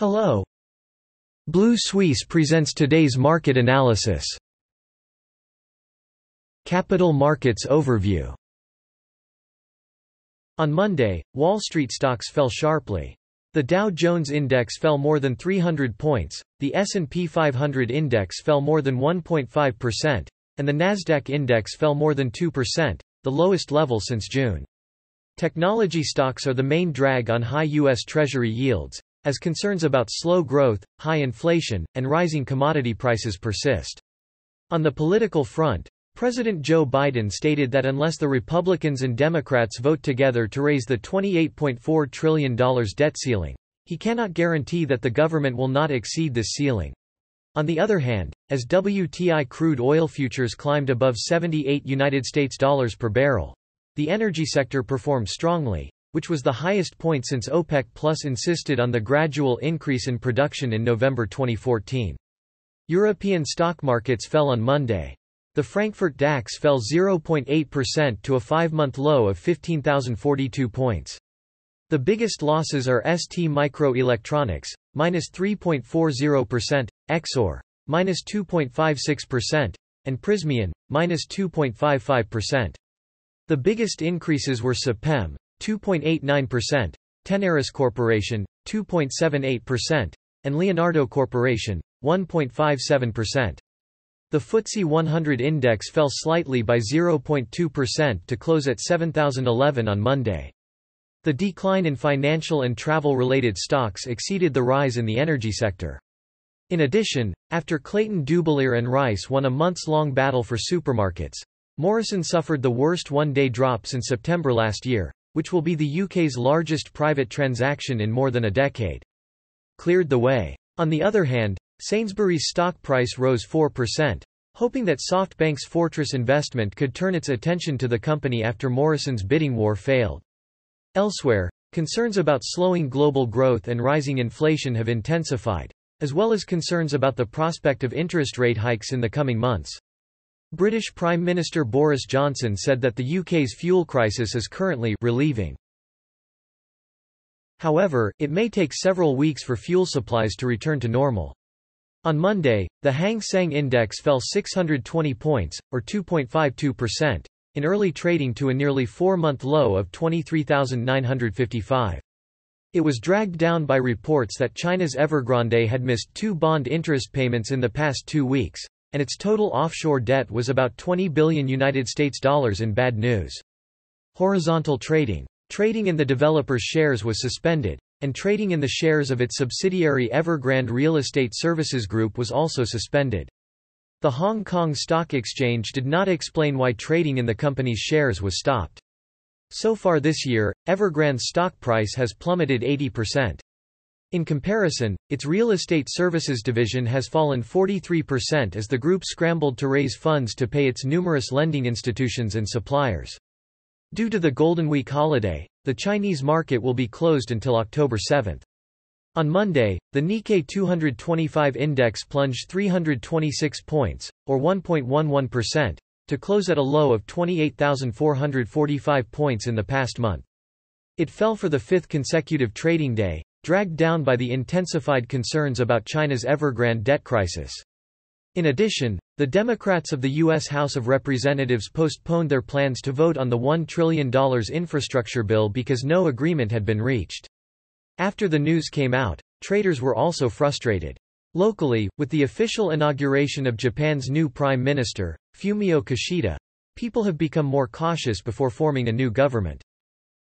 Hello. Blue Suisse presents today's market analysis. Capital Markets Overview On Monday, Wall Street stocks fell sharply. The Dow Jones Index fell more than 300 points, the S&P 500 Index fell more than 1.5%, and the Nasdaq Index fell more than 2%, the lowest level since June. Technology stocks are the main drag on high U.S. Treasury yields, as concerns about slow growth, high inflation, and rising commodity prices persist. On the political front, President Joe Biden stated that unless the Republicans and Democrats vote together to raise the $28.4 trillion debt ceiling, he cannot guarantee that the government will not exceed this ceiling. On the other hand, as WTI crude oil futures climbed above 78 United States dollars per barrel, the energy sector performed strongly, which was the highest point since OPEC Plus insisted on the gradual increase in production in November 2014. European stock markets fell on Monday. The Frankfurt DAX fell 0.8% to a five-month low of 15,042 points. The biggest losses are ST Microelectronics, minus 3.40%, Exor, minus 2.56%, and Prysmian, minus 2.55%. The biggest increases were Saipem, 2.89%, Tenaris Corporation, 2.78%, and Leonardo Corporation, 1.57%. The FTSE 100 index fell slightly by 0.2% to close at 7,011 on Monday. The decline in financial and travel-related stocks exceeded the rise in the energy sector. In addition, after Clayton Dubilier and Rice won a months-long battle for supermarkets, Morrison suffered the worst one-day drop since September last year, which will be the UK's largest private transaction in more than a decade. Cleared the way. On the other hand, Sainsbury's stock price rose 4%, hoping that SoftBank's Fortress investment could turn its attention to the company after Morrison's bidding war failed. Elsewhere, concerns about slowing global growth and rising inflation have intensified, as well as concerns about the prospect of interest rate hikes in the coming months. British Prime Minister Boris Johnson said that the UK's fuel crisis is currently relieving. However, it may take several weeks for fuel supplies to return to normal. On Monday, the Hang Seng Index fell 620 points, or 2.52%, in early trading to a nearly four-month low of 23,955. It was dragged down by reports that China's Evergrande had missed two bond interest payments in the past two weeks, and its total offshore debt was about 20 billion United States dollars in bad news. Horizontal trading. Trading in the developer's shares was suspended, and trading in the shares of its subsidiary Evergrande Real Estate Services Group was also suspended. The Hong Kong Stock Exchange did not explain why trading in the company's shares was stopped. So far this year, Evergrande's stock price has plummeted 80%. In comparison, its real estate services division has fallen 43% as the group scrambled to raise funds to pay its numerous lending institutions and suppliers. Due to the Golden Week holiday, the Chinese market will be closed until October 7. On Monday, the Nikkei 225 index plunged 326 points, or 1.11%, to close at a low of 28,445 points in the past month. It fell for the fifth consecutive trading day, dragged down by the intensified concerns about China's Evergrande debt crisis. In addition, the Democrats of the U.S. House of Representatives postponed their plans to vote on the $1 trillion infrastructure bill because no agreement had been reached. After the news came out, traders were also frustrated. Locally, with the official inauguration of Japan's new prime minister, Fumio Kishida, people have become more cautious before forming a new government.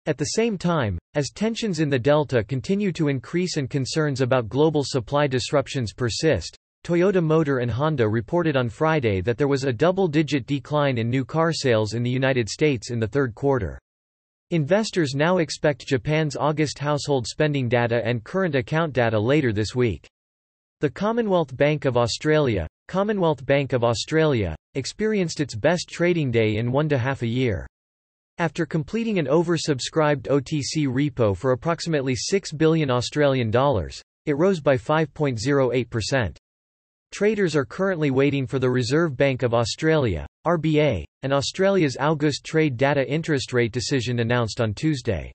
At the same time, as tensions in the Delta continue to increase and concerns about global supply disruptions persist, Toyota Motor and Honda reported on Friday that there was a double-digit decline in new car sales in the United States in the third quarter. Investors now expect Japan's August household spending data and current account data later this week. The Commonwealth Bank of Australia, Commonwealth Bank of Australia, experienced its best trading day in one to half a year. After completing an oversubscribed OTC repo for approximately 6 billion Australian dollars, it rose by 5.08%. Traders are currently waiting for the Reserve Bank of Australia, RBA, and Australia's August trade data interest rate decision announced on Tuesday.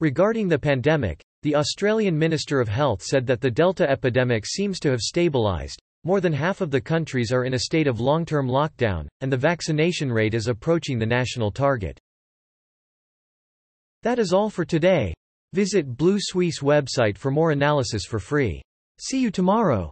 Regarding the pandemic, the Australian Minister of Health said that the Delta epidemic seems to have stabilised, more than half of the countries are in a state of long-term lockdown, and the vaccination rate is approaching the national target. That is all for today. Visit Blue Suisse website for more analysis for free. See you tomorrow.